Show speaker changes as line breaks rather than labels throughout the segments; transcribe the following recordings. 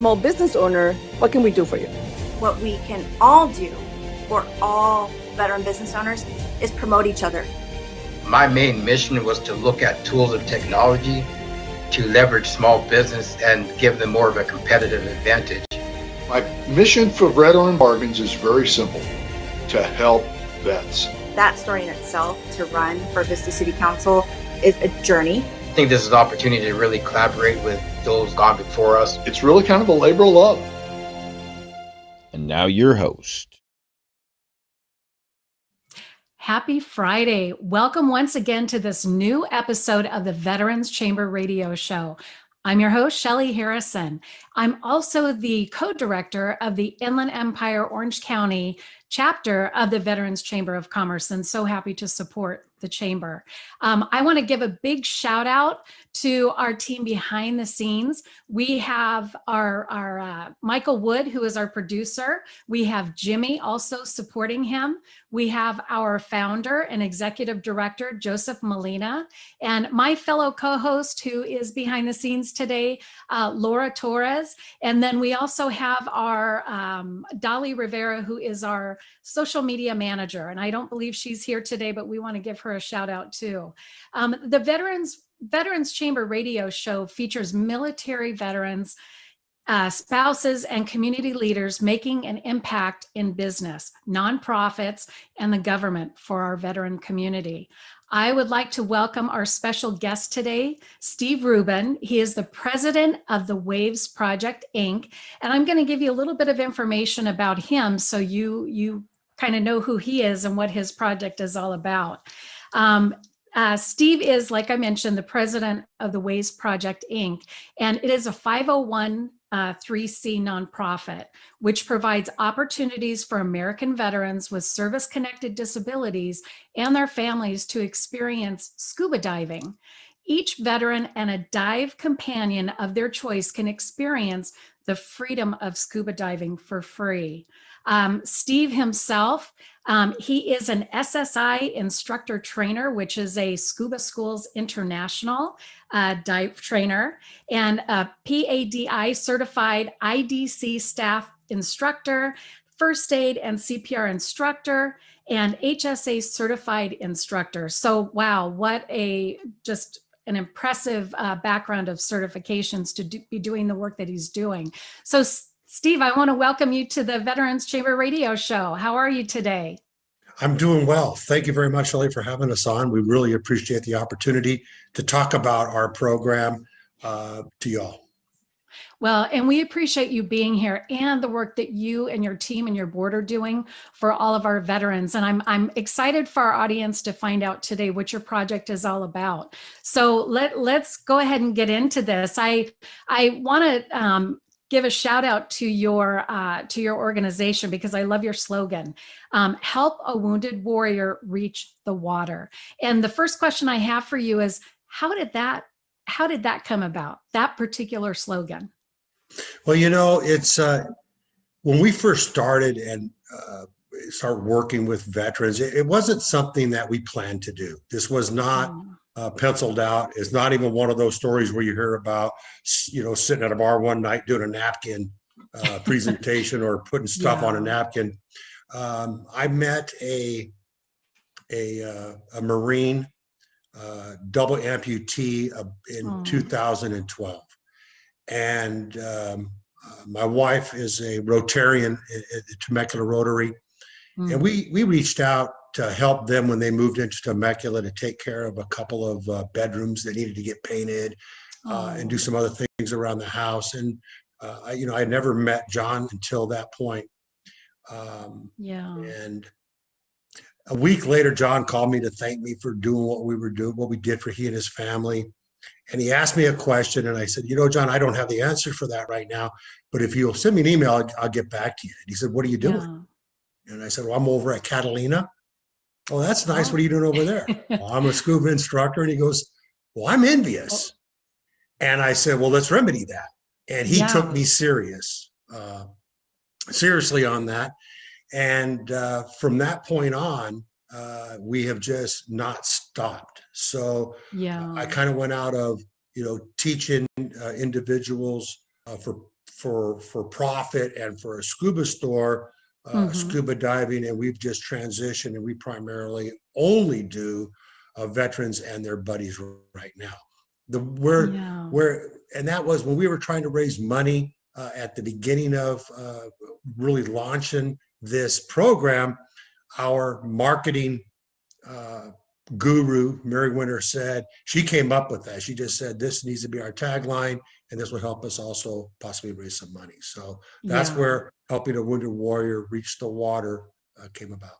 small business owner, what can we do for you?
What we can all do for all veteran business owners is promote each other.
My main mission was to look at tools of technology to leverage small business and give them more of a competitive advantage.
My mission for Veteran Bargains is very simple to help vets.
That story in itself to run for Vista City Council is a journey.
I think this is an opportunity to really collaborate with those gone before us.
It's really kind of a labor of love.
And now your host.
Happy Friday. Welcome once again to this new episode of the Veterans Chamber Radio Show. I'm your host, Shelly Harrison. I'm also the co director of the Inland Empire Orange County chapter of the Veterans Chamber of Commerce, and so happy to support the chamber. Um, I want to give a big shout out to our team behind the scenes. We have our, our uh, Michael Wood, who is our producer. We have Jimmy also supporting him. We have our founder and executive director, Joseph Molina, and my fellow co host, who is behind the scenes today, uh, Laura Torres. And then we also have our um, Dolly Rivera, who is our social media manager. And I don't believe she's here today, but we want to give her a shout out too. Um, the Veterans Veterans Chamber radio show features military veterans, uh, spouses, and community leaders making an impact in business, nonprofits, and the government for our veteran community. I would like to welcome our special guest today, Steve Rubin. He is the president of the Waves Project Inc. And I'm going to give you a little bit of information about him so you you kind of know who he is and what his project is all about. Um, uh, Steve is, like I mentioned, the president of the Waves Project Inc., and it is a 501 uh, 3C nonprofit, which provides opportunities for American veterans with service connected disabilities and their families to experience scuba diving. Each veteran and a dive companion of their choice can experience the freedom of scuba diving for free. Um, Steve himself, um, he is an SSI instructor trainer, which is a Scuba Schools International uh, dive trainer, and a PADI certified IDC staff instructor, first aid and CPR instructor, and HSA certified instructor. So, wow, what a just an impressive uh, background of certifications to do, be doing the work that he's doing. So, Steve, I want to welcome you to the Veterans Chamber Radio Show. How are you today?
I'm doing well. Thank you very much, Shelley, for having us on. We really appreciate the opportunity to talk about our program uh, to y'all.
Well, and we appreciate you being here and the work that you and your team and your board are doing for all of our veterans. And I'm I'm excited for our audience to find out today what your project is all about. So let let's go ahead and get into this. I I want to um, give a shout out to your uh, to your organization because I love your slogan. Um, help a wounded warrior reach the water. And the first question I have for you is, how did that how did that come about? That particular slogan.
Well, you know, it's uh, when we first started and uh, start working with veterans. It, it, wasn't something that we planned to do. This was not. Mm uh, penciled out. It's not even one of those stories where you hear about, you know, sitting at a bar one night doing a napkin uh, presentation or putting stuff yeah. on a napkin. Um, I met a a, uh, a Marine uh, double amputee in oh. 2012, and um, uh, my wife is a Rotarian at the Temecula Rotary, mm. and we we reached out to help them when they moved into Temecula to take care of a couple of uh, bedrooms that needed to get painted uh, and do oh. some other things around the house. And uh, I, you know, I never met John until that point. Um,
yeah.
And a week later, John called me to thank me for doing what we were doing, what we did for he and his family. And he asked me a question, and I said, "You know, John, I don't have the answer for that right now, but if you'll send me an email, I'll, I'll get back to you." And he said, "What are you doing?" Yeah. And I said, "Well, I'm over at Catalina." Oh, that's nice. What are you doing over there? well, I'm a scuba instructor. And he goes, Well, I'm envious. And I said, Well, let's remedy that. And he yeah. took me serious, uh, seriously on that. And uh, from that point on, uh, we have just not stopped. So
yeah,
I kind of went out of, you know, teaching uh, individuals uh, for for for profit and for a scuba store, uh,
Mhm.
scuba diving, and we've just transitioned and we primarily only do uh, veterans and their buddies right now. The where
Yeah.
where and that was when we were trying to raise money uh, at the beginning of uh, really launching this program. Our marketing uh, guru, Mary Winter, said she came up with that. She just said this needs to be our tagline, and this will help us also possibly raise some money. So that's
Yeah.
where helping a wounded warrior reach the water uh, came about.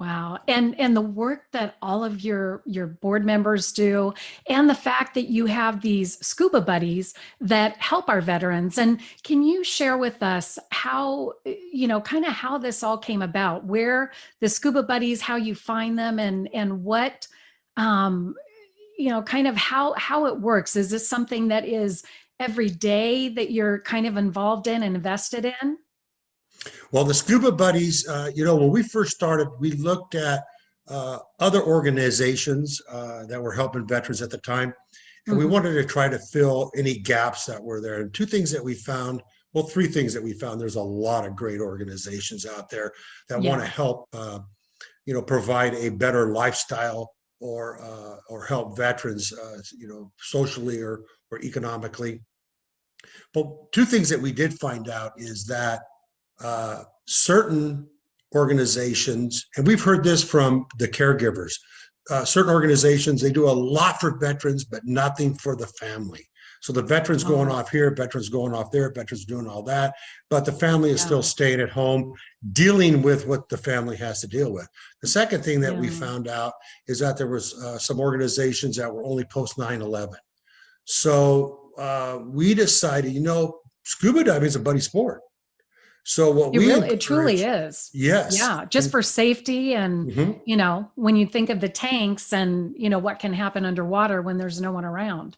Wow. And and the work that all of your your board members do and the fact that you have these scuba buddies that help our veterans. And can you share with us how you know kind of how this all came about where the scuba buddies how you find them and and what um you know kind of how how it works? Is this something that is every day that you're kind of involved in and invested in
Well, the scuba buddies, uh, you know, when we first started, we looked at uh, other organizations uh, that were helping veterans at the time, and we
Mhm.
wanted to try to fill any gaps that were there. And two things that we found, well, three things that we found. There's a lot of great organizations out there that want to help, uh, you know, provide a better lifestyle or uh, or help veterans, uh, you know, socially or or economically. But two things that we did find out is that uh, certain organizations, and we've heard this from the caregivers, uh, certain organizations, they do a lot for veterans, but nothing for the family. So the veterans going
Oh.
off here, veterans going off there, veterans doing all that, but the family is
Yeah.
still staying at home, dealing with what the family has to deal with. The second thing that we found out is that there was uh, some organizations that were only post 9/11. So uh, we decided, you know, scuba diving is a buddy sport. So what
it
we
really it truly is
Yes.
yeah just for safety and
Mhm.
you know when you think of the tanks and you know what can happen underwater when there's no one around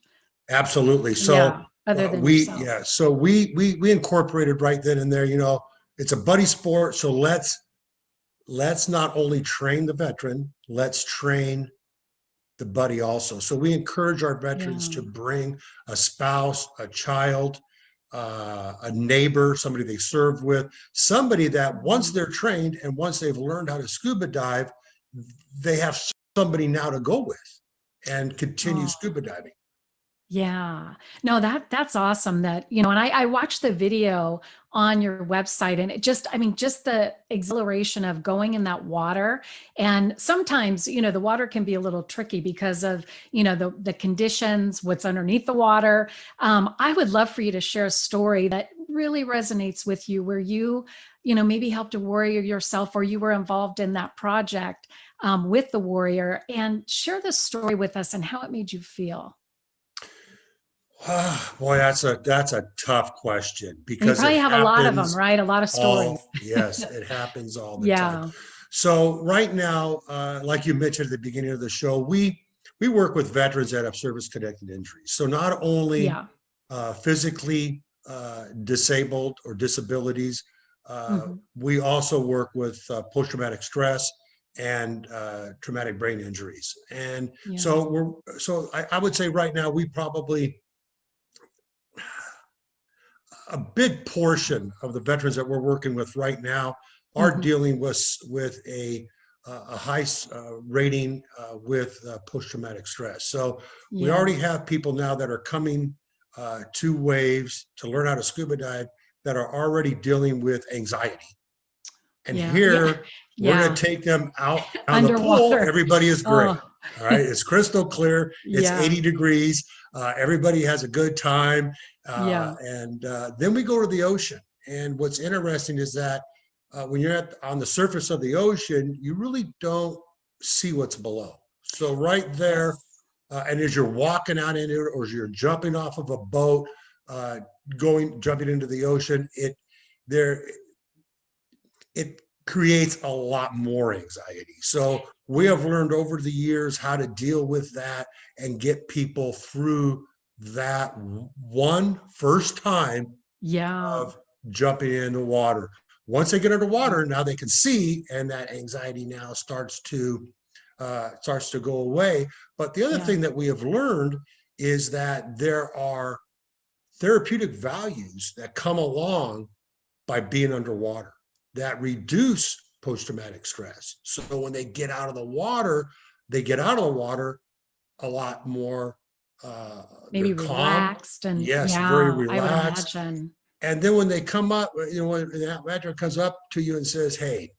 Absolutely. So
yeah other
uh,
than
we
yourself.
yeah, so we we we incorporated right then and there, you know, it's a buddy sport. So let's let's not only train the veteran, let's train the buddy also. So we encourage our veterans to bring a spouse, a child, uh, a neighbor, somebody they served with, somebody that once they're trained and once they've learned how to scuba dive, they have somebody now to go with and continue
Oh.
scuba diving.
Yeah. No, that that's awesome that, you know, and I, I watched the video on your website and it just, I mean, just the exhilaration of going in that water. And sometimes, you know, the water can be a little tricky because of, you know, the the conditions, what's underneath the water. Um, I would love for you to share a story that really resonates with you where you, you know, maybe helped a warrior yourself or you were involved in that project um, with the warrior and share the story with us and how it made you feel.
Boy, that's a that's a tough question
And you
because
probably have a lot of them, right? A lot of stories.
all- yes, it happens all the
Yeah.
time. So right now, uh, like you mentioned at the beginning of the show, we we work with veterans that have service-connected injuries. So not only
Yeah.
uh, physically uh, disabled or disabilities, uh,
Mhm.
we also work with uh, post-traumatic stress and uh, traumatic brain injuries. And
Yeah.
so we're so I, I would say right now we probably a big portion of the veterans that we're working with right now are
Mhm.
dealing with with a uh, a high uh, rating uh, with uh, post-traumatic stress. So we already have people now that are coming uh, to waves to learn how to scuba dive that are already dealing with anxiety. And
Yeah.
here
Yeah.
we're
Yeah.
going to take them out on the pool. Everybody is great.
Oh,
All right, it's crystal clear. It's
Yeah.
80 degrees. Uh, everybody has a good time. Uh,
Yeah.
And uh, then we go to the ocean. And what's interesting is that uh, when you're at, on the surface of the ocean, you really don't see what's below. So right there, uh, and as you're walking out into it, or as you're jumping off of a boat, uh, going jumping into the ocean, it there it creates a lot more anxiety. So we have learned over the years how to deal with that and get people through that one first time
yeah.
of jumping in the water. Once they get underwater, now they can see, and that anxiety now starts to uh, starts to go away. But the other
Yeah.
thing that we have learned is that there are therapeutic values that come along by being underwater that reduce post-traumatic stress. So when they get out of the water, they get out of the water a lot more uh
Maybe relaxed and
Yes,
yeah,
very
I would
relaxed.
imagine.
And then when they come up, you know, when that veteran comes up to you and says, Hey,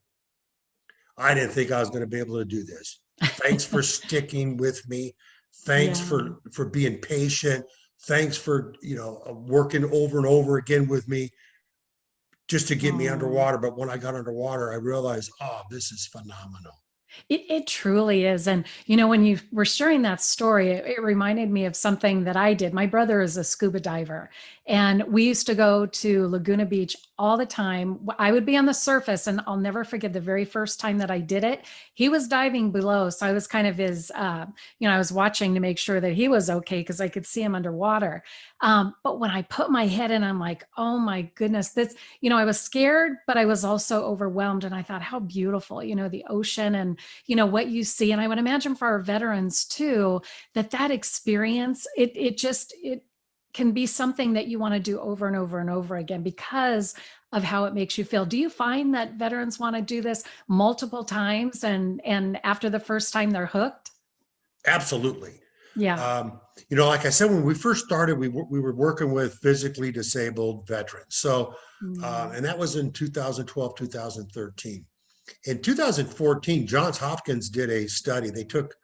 I didn't think I was going to be able to do this. Thanks for sticking with me. Thanks
Yeah.
for for being patient. Thanks for, you know, uh, working over and over again with me just to get me underwater. But when I got underwater, I realized, oh, this is phenomenal.
It, it truly is. And, you know, when you were sharing that story, it, it reminded me of something that I did. My brother is a scuba diver, and we used to go to Laguna Beach all the time. I would be on the surface, and I'll never forget the very first time that I did it. He was diving below. So I was kind of his, uh, you know, I was watching to make sure that he was okay because I could see him underwater. Um, but when I put my head in, I'm like, oh my goodness, this, you know, I was scared, but I was also overwhelmed. And I thought, how beautiful, you know, the ocean and, you know, what you see. And I would imagine for our veterans too, that that experience, it, it just, it can be something that you want to do over and over and over again because of how it makes you feel. Do you find that veterans want to do this multiple times and, and after the first time they're hooked?
Absolutely.
Yeah.
Um, you know, like I said, when we first started, we, we were working with physically disabled veterans. So, uh,
Mm.
and that was in 2012, 2013. In 2014, Johns Hopkins did a study. They took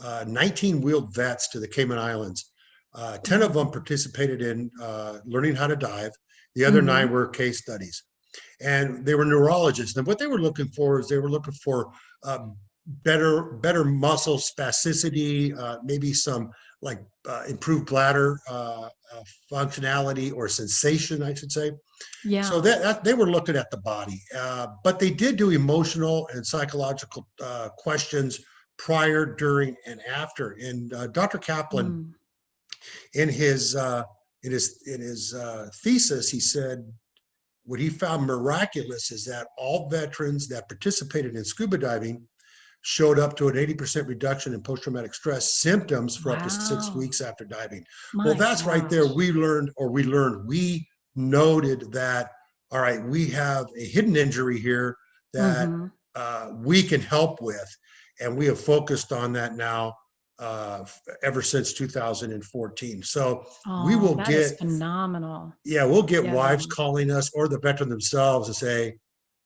uh, 19 wheeled vets to the Cayman Islands. Uh, 10 of them participated in uh, learning how to dive. The other
Mhm.
nine were case studies. And they were neurologists. And what they were looking for is they were looking for um, better better muscle spasticity, uh, maybe some like uh, improved bladder uh, functionality or sensation, I should say.
yeah.
So that, that they were looking at the body, uh, but they did do emotional and psychological uh, questions prior, during, and after. And uh, Dr. Kaplan,
Mm.
In his uh, in his in his uh, thesis, he said what he found miraculous is that all veterans that participated in scuba diving showed up to an 80% reduction in post-traumatic stress symptoms for up to six weeks after diving.
My
well, that's right there. We learned, or we learned, we noted that, all right, we have a hidden injury here that
Mhm.
uh, we can help with. And we have focused on that now uh, ever since 2014. So, we
Oh,
will
that is
get-
phenomenal.
yeah, we'll get
Yeah.
wives calling us or the veteran themselves and say,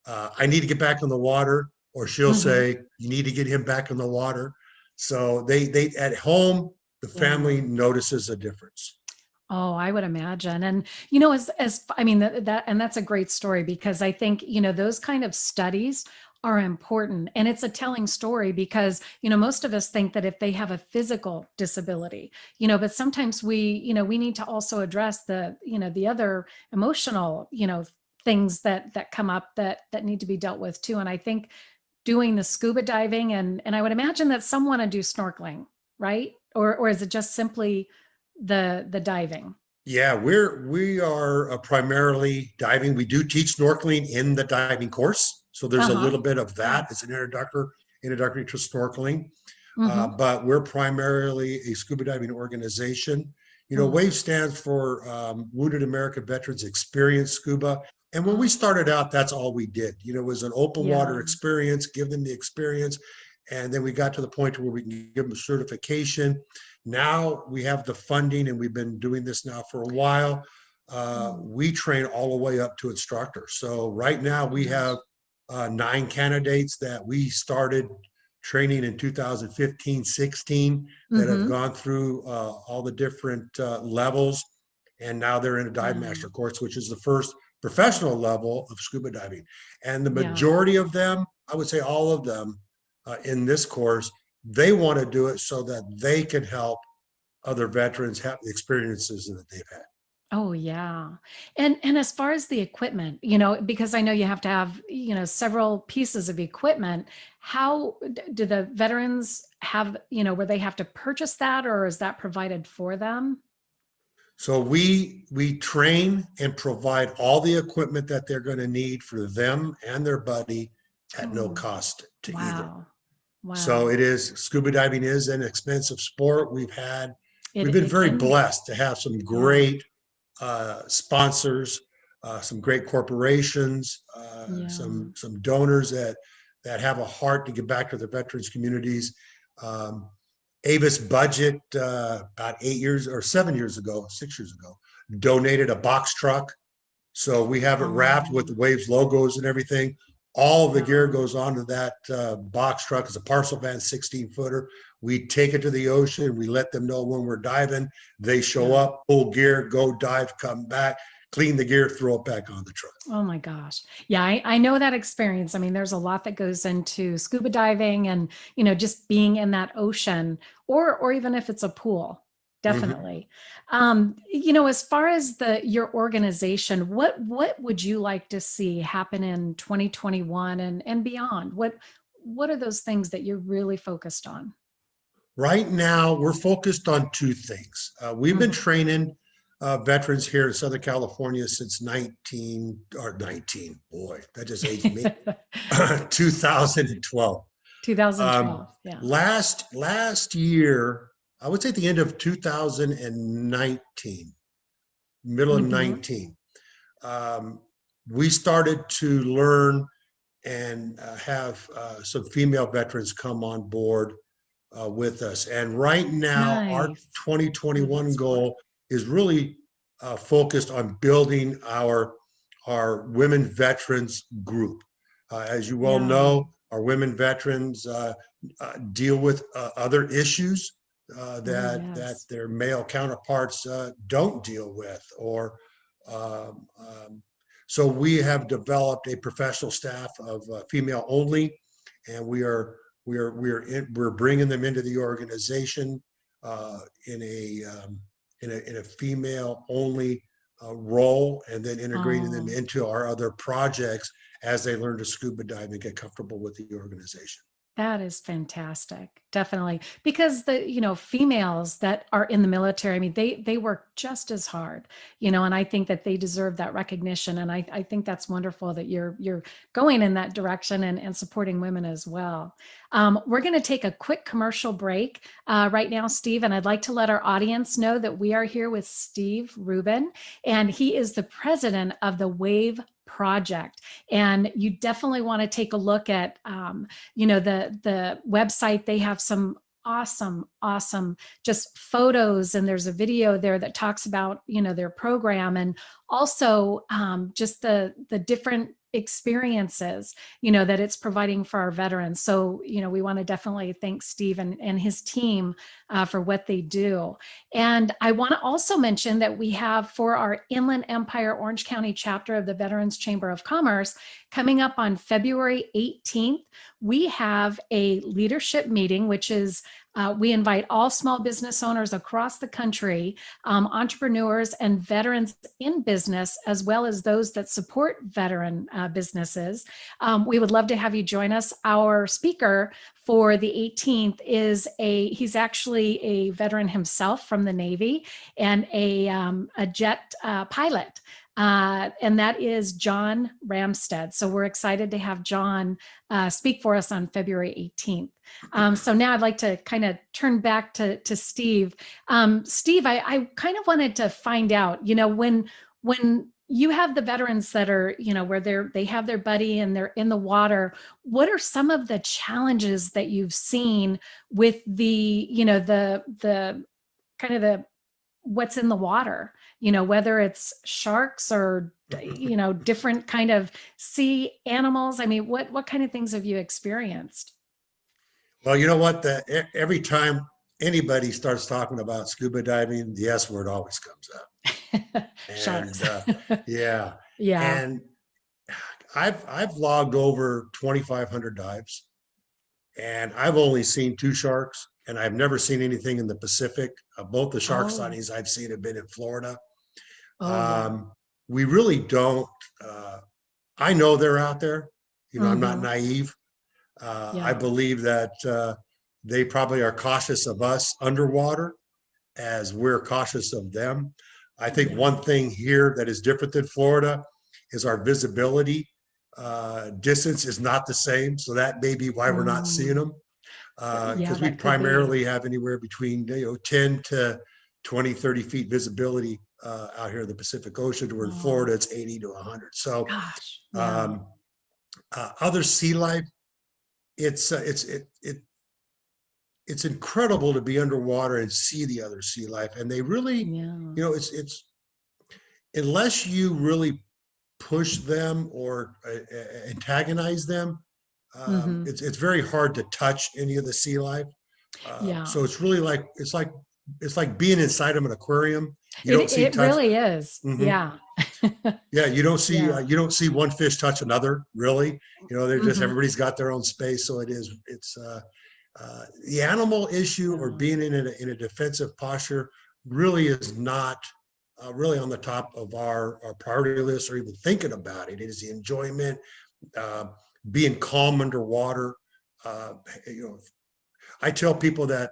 uh, I need to get back in the water. Or she'll
Mhm.
say, you need to get him back in the water. So they, they, at home, the
Yeah.
family notices a difference.
Oh, I would imagine. And, you know, as, as, I mean, that, that, and that's a great story because I think, you know, those kind of studies are important. And it's a telling story because, you know, most of us think that if they have a physical disability, you know, but sometimes we, you know, we need to also address the, you know, the other emotional, you know, things that, that come up that, that need to be dealt with too. And I think doing the scuba diving and, and I would imagine that some want to do snorkeling, right? Or, or is it just simply the, the diving?
Yeah, we're we are uh, primarily diving. We do teach snorkeling in the diving course, so there's a
Uh-huh.
little bit of that. as an introductory introductory to snorkeling, uh,
Mhm.
but we're primarily a scuba diving organization. You know,
Mhm.
WAVE stands for um, Wounded American Veterans Experience Scuba. And when we started out, that's all we did. You know, it was an open water experience, give them the experience. And then we got to the point where we can give them a certification. Now we have the funding and we've been doing this now for a while. Uh,
Mm.
we train all the way up to instructor. So right now we have uh, nine candidates that we started training in 2015, 16 that have
Mhm.
gone through uh, all the different uh, levels. And now they're in a dive
Yeah.
master course, which is the first professional level of scuba diving. And the
Yeah.
majority of them, I would say all of them uh, in this course, they want to do it so that they can help other veterans have the experiences that they've had.
Oh yeah. And and as far as the equipment, you know, because I know you have to have, you know, several pieces of equipment, how do the veterans have, you know, where they have to purchase that or is that provided for them?
So we we train and provide all the equipment that they're going to need for them and their buddy at no
Oh,
cost to either.
Wow.
So it is scuba diving is an expensive sport. We've had
It-
we've been very blessed to have some great uh, sponsors, uh, some great corporations, uh,
Yeah.
some some donors that that have a heart to give back to the veterans communities. Um, Avis Budget uh, about eight years or seven years ago, six years ago, donated a box truck. So we have it wrapped with the Waves logos and everything. All the gear goes onto that uh, box truck. It's a parcel van, 16 footer. We take it to the ocean. We let them know when we're diving. They show up, pull gear, go dive, come back, clean the gear, throw it back on the truck.
Oh my gosh. Yeah, I, I know that experience. I mean, there's a lot that goes into scuba diving and, you know, just being in that ocean or or even if it's a pool. Definitely. Um, you know, as far as the your organization, what what would you like to see happen in 2021 and and beyond? What what are those things that you're really focused on?
Right now, we're focused on two things. Uh, we've been training uh, veterans here in Southern California since 19 or 19. Boy, that just aged me. 2012.
2012. yeah.
Last last year, I would say the end of 2019, middle of
Mhm.
19, um, we started to learn and uh, have uh, some female veterans come on board uh, with us. And right now, our 2021
That's
goal is really uh, focused on building our our women veterans group. Uh, as you well
Yeah.
know, our women veterans uh, uh, deal with uh, other issues uh, that that
Oh, yes.
their male counterparts uh, don't deal with, or um, um, so we have developed a professional staff of uh, female only, and we are we are we are in, we're bringing them into the organization uh, in a um, in a in a female only uh, role, and then integrating them
Oh.
into our other projects as they learn to scuba dive and get comfortable with the organization.
That is fantastic. Definitely. Because the, you know, females that are in the military, I mean, they they work just as hard, you know, and I think that they deserve that recognition. And I, I think that's wonderful that you're you're going in that direction and, and supporting women as well. Um, we're going to take a quick commercial break uh, right now, Steve, and I'd like to let our audience know that we are here with Steve Rubin, and he is the president of the Wave Project. And you definitely want to take a look at um, you know the the website they have some awesome awesome just photos and there's a video there that talks about you know their program and also um, just the the different experiences you know that it's providing for our veterans. So you know we want to definitely thank steve and, and his team uh, for what they do. And i want to also mention that we have for our inland empire orange county chapter of the veterans chamber of commerce coming up on february 18th we have a leadership meeting, which is uh, we invite all small business owners across the country, um, entrepreneurs and veterans in business, as well as those that support veteran uh, businesses. Um, we would love to have you join us. Our speaker for the 18th is a he's actually a veteran himself from the Navy and a um, a jet uh, pilot. Uh, and that is John Ramstead. So we're excited to have John uh, speak for us on February 18th. Um, so now I'd like to kind of turn back to, to Steve. Um, Steve, I, I kind of wanted to find out, you know, when when you have the veterans that are, you know, where they're they have their buddy and they're in the water. What are some of the challenges that you've seen with the, you know, the the kind of the what's in the water? You know, whether it's sharks or you know different kind of sea animals i mean what what kind of things have you experienced
Well, you know what? The, every time anybody starts talking about scuba diving, the S word always comes up.
sharks
uh, yeah.
yeah
And I've I've logged over 2,500 dives, and I've only seen two sharks, and I've never seen anything in the Pacific. Uh, both the shark
Oh.
sightings I've seen have been in Florida.
oh.
Um, we really don't. Uh, I know they're out there. You know, I'm not
Mhm.
naive. Uh, I
Yeah.
believe that uh, they probably are cautious of us underwater as we're cautious of them. I think
Yeah.
one thing here that is different than Florida is our visibility uh, distance is not the same. So that may be why we're not
Mm.
seeing them.
Yeah,
Because
that
we
could be.
primarily have anywhere between, you know, 10 to 20, 30 feet visibility uh, out here in the Pacific Ocean. Where in
Oh.
Florida, it's 80 to 100. So
Gosh. yeah.
um, uh, other sea life, it's uh, it's it it it's incredible to be underwater and see the other sea life, and they really
yeah.
you know it's it's unless you really push them or uh, uh, antagonize them um,
Mhm.
it's it's very hard to touch any of the sea life uh,
Yeah.
so it's really like it's like it's like being inside of an aquarium you don't
It,
see
it
touch
really is.
Mhm.
Yeah.
yeah you don't see
Yeah.
uh, you don't see one fish touch another really you know they're just
Mhm.
everybody's got their own space so it is it's uh, uh, the animal issue or being in a, in a defensive posture really is not uh, really on the top of our, our priority list or even thinking about it. It is the enjoyment, uh, being calm underwater. Uh, you know, I tell people that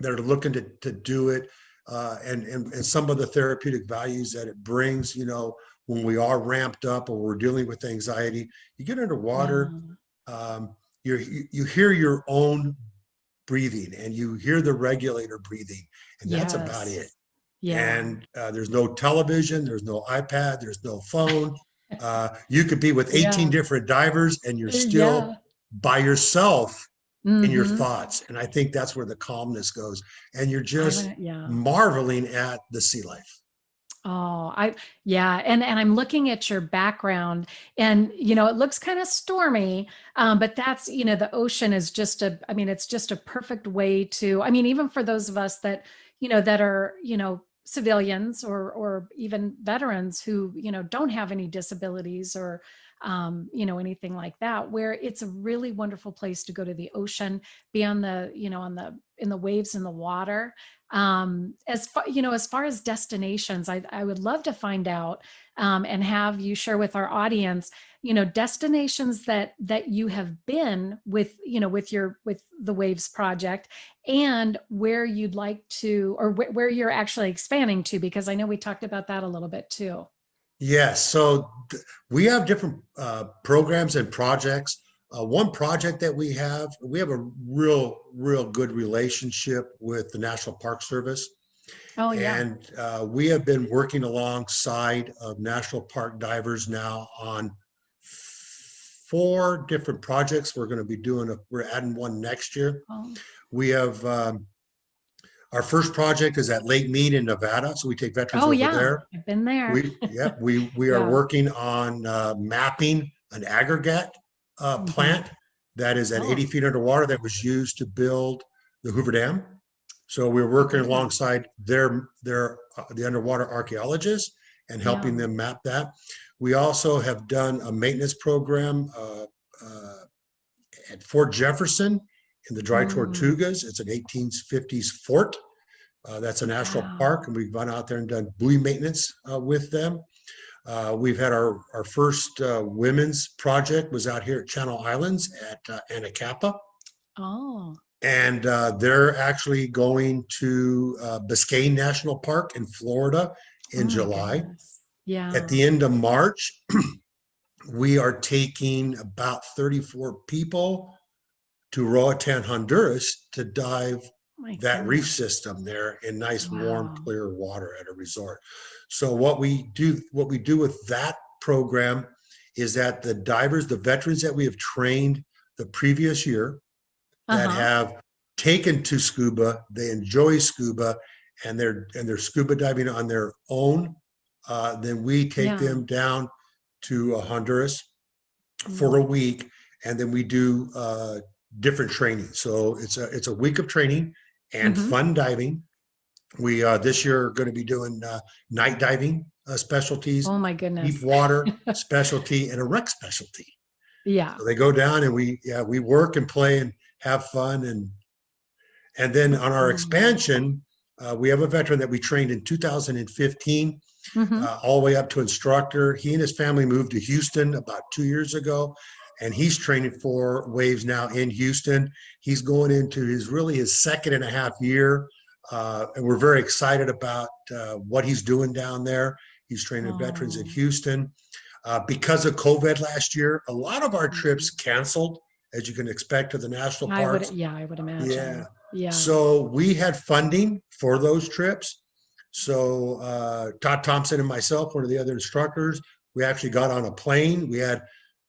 that are looking to, to do it uh, and, and, and some of the therapeutic values that it brings, you know, when we are ramped up or we're dealing with anxiety, you get underwater,
Yeah.
um, you're, you, you hear your own breathing and you hear the regulator breathing and that's about it.
Yeah.
And uh, there's no television, there's no iPad, there's no phone. Uh, you could be with 18
Yeah.
different divers and you're
Uh,
still
yeah.
by yourself in your
Mhm.
thoughts. And I think that's where the calmness goes. And you're just
yeah.
marveling at the sea life.
Oh, I yeah, and and I'm looking at your background, and you know it looks kind of stormy, um, but that's you know the ocean is just a, I mean it's just a perfect way to, I mean even for those of us that you know that are you know civilians or or even veterans who you know don't have any disabilities or um, you know anything like that, where it's a really wonderful place to go to the ocean, be on the you know on the in the waves in the water. Um as far you know as far as destinations i i would love to find out um and have you share with our audience you know destinations that that you have been with you know with your with the waves project and where you'd like to or wh- where you're actually expanding to because i know we talked about that a little bit too
Yes. So th- we have different uh, programs and projects. Uh, one project that we have, we have a real, real good relationship with the National Park Service.
Oh yeah
And uh, we have been working alongside of national park divers now on four different projects. We're going to be doing, a, we're adding one next year.
oh,
We have, um, our first project is at Lake Mead in Nevada. So we take veterans
oh
over
yeah
there.
i've been there
We, yep, we, we are
Yeah.
working on uh, mapping an aggregate uh,
Mhm.
plant that is at
Oh.
80 feet underwater that was used to build the Hoover Dam. So we're working alongside their, their, uh, the underwater archaeologists and helping them map that. We also have done a maintenance program uh, uh, at Fort Jefferson in the Dry
Mm.
Tortugas. It's an 1850s fort. Uh, that's a national
Wow.
park, and we've gone out there and done buoy maintenance uh, with them. Uh, we've had our our first uh, women's project was out here at Channel Islands at uh, Anacapa,
oh
and uh, they're actually going to uh, Biscayne National Park in Florida
oh
in
my
July.
goodness. yeah
At the end of March, we are taking about 34 people to Roatan, Honduras to dive
My
that reef system there in nice, warm, clear water at a resort. So what we do, what we do with that program is that the divers, the veterans that we have trained the previous year that
Uh-huh.
have taken to scuba, they enjoy scuba and they're and they're scuba diving on their own. Uh, then we take
Yeah.
them down to uh, Honduras for a week, and then we do uh, different training. So it's a it's a week of training and
Mhm.
fun diving. We uh, this year are going to be doing uh, night diving uh, specialties,
oh my goodness
deep water specialty, and a wreck specialty.
yeah
So they go down and we yeah we work and play and have fun and and then on our
Mm.
expansion, uh, we have a veteran that we trained in 2015
Mhm.
uh, all the way up to instructor. He and his family moved to Houston about two years ago, and he's training for waves now in Houston. He's going into his really his second and a half year, uh, and we're very excited about uh, what he's doing down there. He's training veterans in. Houston. Uh, because of COVID last year, a lot of our trips canceled, as you can expect, to the national
I would,
parks.
yeah, I would imagine.
Yeah.
Yeah.
So we had funding for those trips. So uh, Todd Thompson and myself, one of the other instructors, we actually got on a plane. We had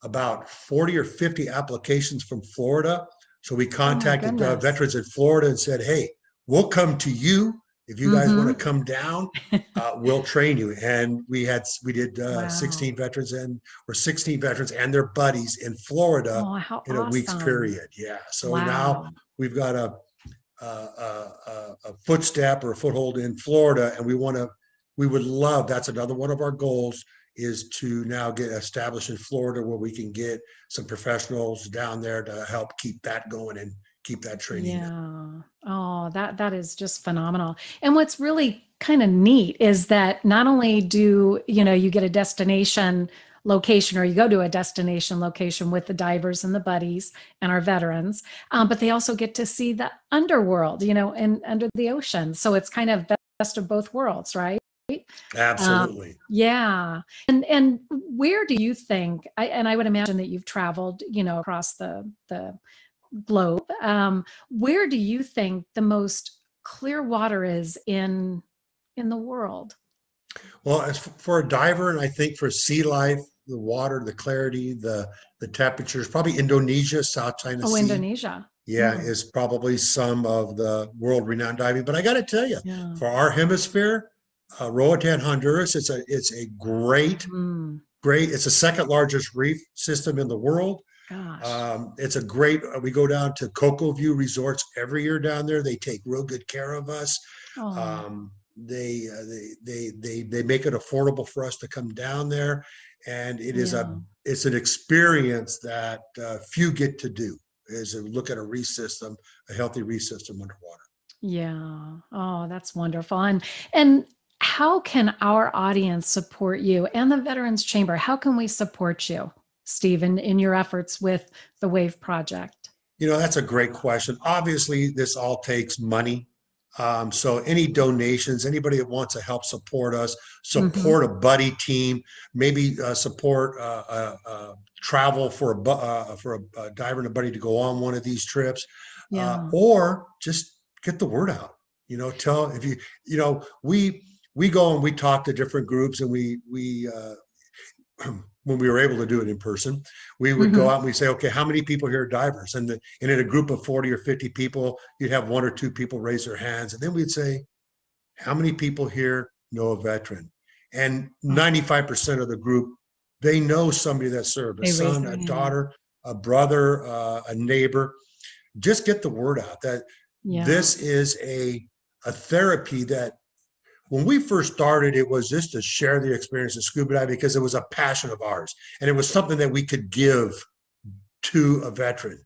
about 40 or 50 applications from Florida. So we contacted uh, veterans in Florida and said, hey, we'll come to you. If you guys want to come down, uh, we'll train you. And we had, we did uh,
Wow.
16 veterans and, or 16 veterans and their buddies in Florida
Oh, how
in a week's
awesome.
period. Yeah. So now
Wow.
we've got a, a, a, a- a footstep or a foothold in Florida, and we want to, we would love, that's another one of our goals, is to now get established in Florida where we can get some professionals down there to help keep that going and keep that training.
Yeah. Oh, that that is just phenomenal. And what's really kind of neat is that not only do, you know, you get a destination location or you go to a destination location with the divers and the buddies and our veterans, um, but they also get to see the underworld, you know, and under the ocean. So it's kind of best of both worlds, right?
Absolutely.
Yeah. And and where do you think I and I would imagine that you've traveled, you know, across the the globe. Um, where do you think the most clear water is in in the world?
Well, as for a diver, and I think for sea life, the water, the clarity, the the temperatures, probably Indonesia, South China
Oh,
Sea.
Oh, Indonesia.
Yeah,
Mm.
is probably some of the world renowned diving. But I got to tell you,
Yeah.
for our hemisphere, uh, Roatan, Honduras, it's a it's a great,
Mm,
great. It's the second largest reef system in the world.
Gosh.
Um, it's a great. uh, We go down to CoCo View Resorts every year down there. They take real good care of us.
oh,
Um, they, uh, they they they they make it affordable for us to come down there, and it is
Yeah.
a it's an experience that uh, few get to do. Is to look at a reef system, a healthy reef system underwater.
yeah. Oh, that's wonderful. And and how can our audience support you and the Veterans Chamber? How can we support you, Stephen, in your efforts with the Wave Project?
You know, that's a great question. Obviously, this all takes money. Um, so any donations, anybody that wants to help support us, support a buddy team, maybe uh, support uh, uh, uh, travel for a bu- uh, for a, a diver and a buddy to go on one of these trips,
Yeah.
uh, or just get the word out. You know, tell if you you know we we go and we talk to different groups and we we uh, when we were able to do it in person, we would go out and we say, okay, how many people here are divers? And, the, and in a group of 40 or 50 people, you'd have one or two people raise their hands. And then we'd say, how many people here know a veteran? And 95% of the group, they know somebody that served, a son, a daughter, a brother, uh, a neighbor. Just get the word out that
Yeah.
this is a, a therapy that when we first started, it was just to share the experience of scuba diving because it was a passion of ours and it was something that we could give to a veteran.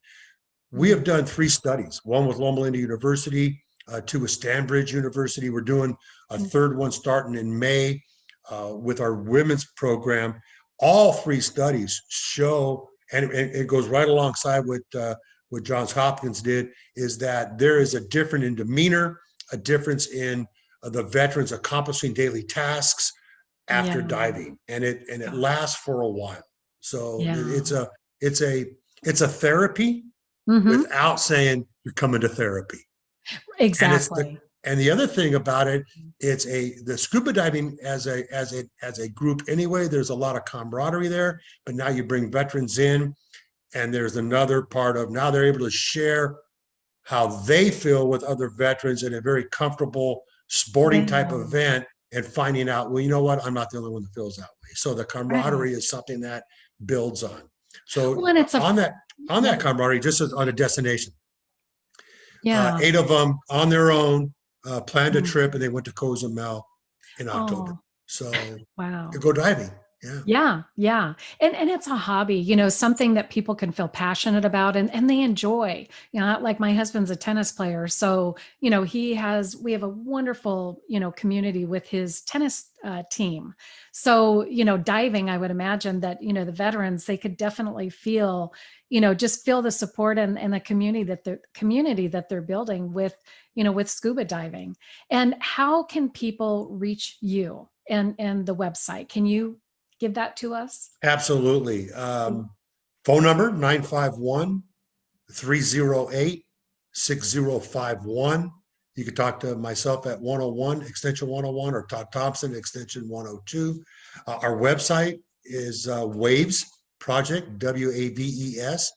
We have done three studies, one with Loma Linda University, uh, two with Stanbridge University. We're doing a third one starting in May uh, with our women's program. All three studies show, and it, it goes right alongside what uh, what Johns Hopkins did, is that there is a difference in demeanor, a difference in the veterans accomplishing daily tasks after
Yeah.
diving, and it and it lasts for a while. So
Yeah.
it's a it's a it's a therapy
Mhm.
without saying you're coming to therapy.
Exactly.
And the other thing about it, it's a the scuba diving as a as a as a group anyway. There's a lot of camaraderie there, but now you bring veterans in, and there's another part of now they're able to share how they feel with other veterans in a very comfortable sporting type of event, and finding out, well, you know what, I'm not the only one that feels that way. So the camaraderie is something that builds on. So
Well, and it's a
on that on that camaraderie, just as on a destination,
yeah.
uh, eight of them on their own uh, planned a
Mhm.
trip and they went to Cozumel in October.
Oh,
So
wow.
to go diving. Yeah.
Yeah. And and it's a hobby, you know, something that people can feel passionate about and and they enjoy. You know, like my husband's a tennis player, so, you know, he has we have a wonderful, you know, community with his tennis uh, team. So, you know, diving, I would imagine that, you know, the veterans they could definitely feel, you know, just feel the support and and the community that the community that they're building with, you know, with scuba diving. And how can people reach you and and the website? Can you give that to us?
Absolutely. Um, phone number 951 308 6051. You can talk to myself at 101, extension 101, or Todd Thompson, extension 102. Uh, our website is uh, Waves Project, W A V E S,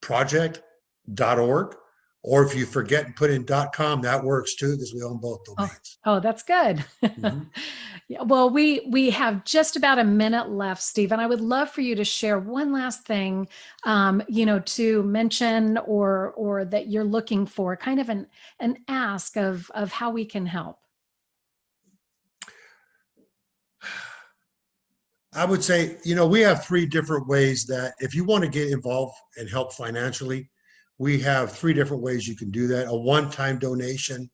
project.org. Or if you forget and put in .com, that works too, because we own both domains.
Oh, that's good.
Mhm.
yeah, well, we we have just about a minute left, Steve, And I would love for you to share one last thing, um, you know, to mention or or that you're looking for, kind of an an ask of of how we can help.
I would say, you know, we have three different ways that if you want to get involved and help financially, we have three different ways you can do that. A one-time donation,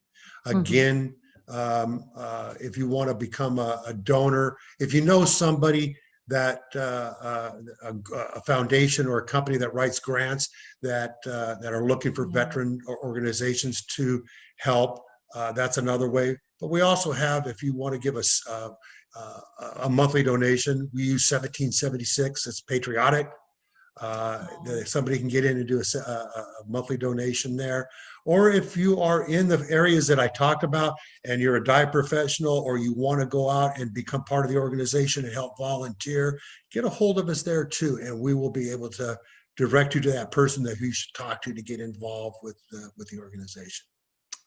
Mhm.
again, um, uh, if you want to become a, a donor, if you know somebody that uh, uh, a, a foundation or a company that writes grants that uh, that are looking for
Yeah.
veteran organizations to help, uh, that's another way. But we also have, if you want to give us uh, uh, a monthly donation. We use 1776. It's patriotic. Uh, that somebody can get in and do a, a, monthly donation there. Or if you are in the areas that I talked about and you're a dive professional or you want to go out and become part of the organization and help volunteer, get a hold of us there too. And we will be able to direct you to that person that you should talk to to get involved with, uh, with the organization.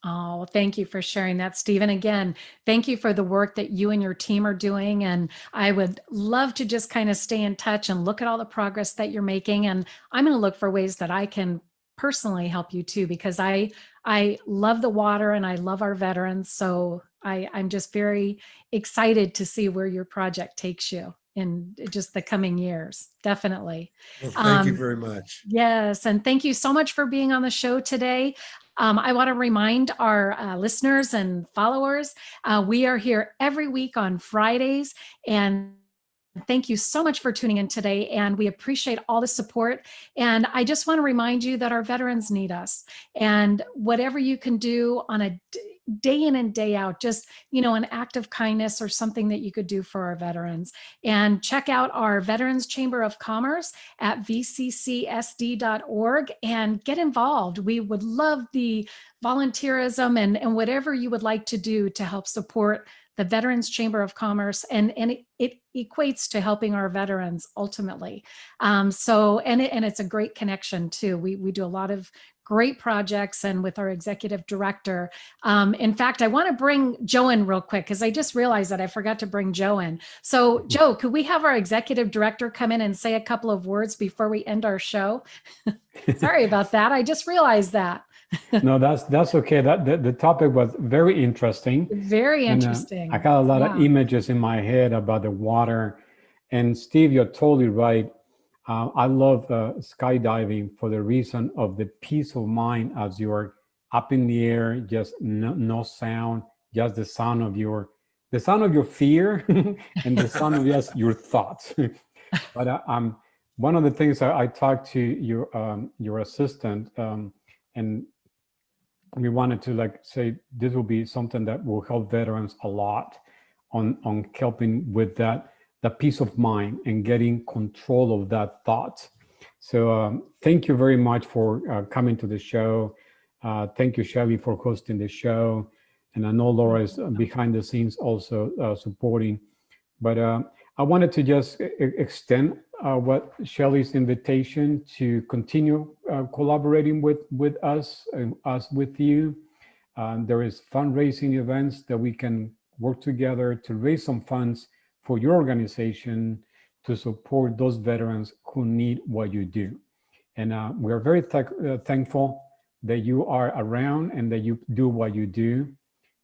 Oh, thank you for sharing that, Stephen. Again, thank you for the work that you and your team are doing. And I would love to just kind of stay in touch and look at all the progress that you're making. And I'm going to look for ways that I can personally help you too, because I I love the water and I love our veterans. So I, I'm just very excited to see where your project takes you in just the coming years. Definitely.
Well, thank you
Um,
very much.
Yes, and thank you so much for being on the show today. Um, I want to remind our uh, listeners and followers uh, we are here every week on Fridays. And thank you so much for tuning in today. And we appreciate all the support. And I just want to remind you that our veterans need us. And whatever you can do on a day in and day out, just, you know, an act of kindness or something that you could do for our veterans. And check out our Veterans Chamber of Commerce at vccsd.org and get involved. We would love the volunteerism and, and whatever you would like to do to help support the Veterans Chamber of Commerce. And, and it, it equates to helping our veterans ultimately. Um, so, and, it, and it's a great connection too. We, we do a lot of great projects and with our executive director. Um, in fact, I want to bring Joe in real quick because I just realized that I forgot to bring Joe in. So, Joe, could we have our executive director come in and say a couple of words before we end our show? Sorry about that. I just realized that.
No, that's that's okay. That the, the topic was very interesting.
Very
And, uh,
interesting.
I got a lot of images in my head about the water. And Steve, you're totally right. Uh, I love uh, skydiving for the reason of the peace of mind as you're up in the air, just no, no sound, just the sound of your the sound of your fear and the sound of just your thoughts. but uh, um, one of the things I, I talked to your um, your assistant, um, and we wanted to like say this will be something that will help veterans a lot on on helping with that that peace of mind and getting control of that thought. So um, thank you very much for uh, coming to the show. Uh, thank you Shelly for hosting the show. And i know laura is uh, behind the scenes also uh, supporting. But uh, i wanted to just extend uh, what Shelly's invitation to continue uh, collaborating with with us and us with you. Um, there is fundraising events that we can work together to raise some funds for your organization to support those veterans who need what you do. And uh, we are very thank- uh, thankful that you are around and that you do what you do.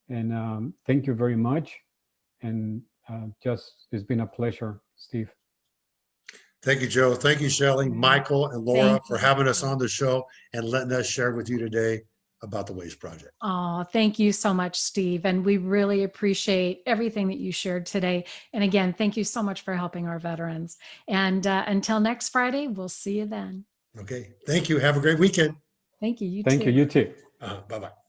And um, thank you very much. And uh, just it's been a pleasure, Steve.
Thank you, Joe. Thank you, Shelley, Michael, and Laura
Thank
for having us on the show and letting us share with you today about the WAVES Project.
Oh, thank you so much, Steve. And we really appreciate everything that you shared today. And again, thank you so much for helping our veterans. And uh, until next Friday, we'll see you then.
Okay. Thank you. Have a great weekend.
Thank you. You
Thank
too.
you. You too.
Uh, bye bye.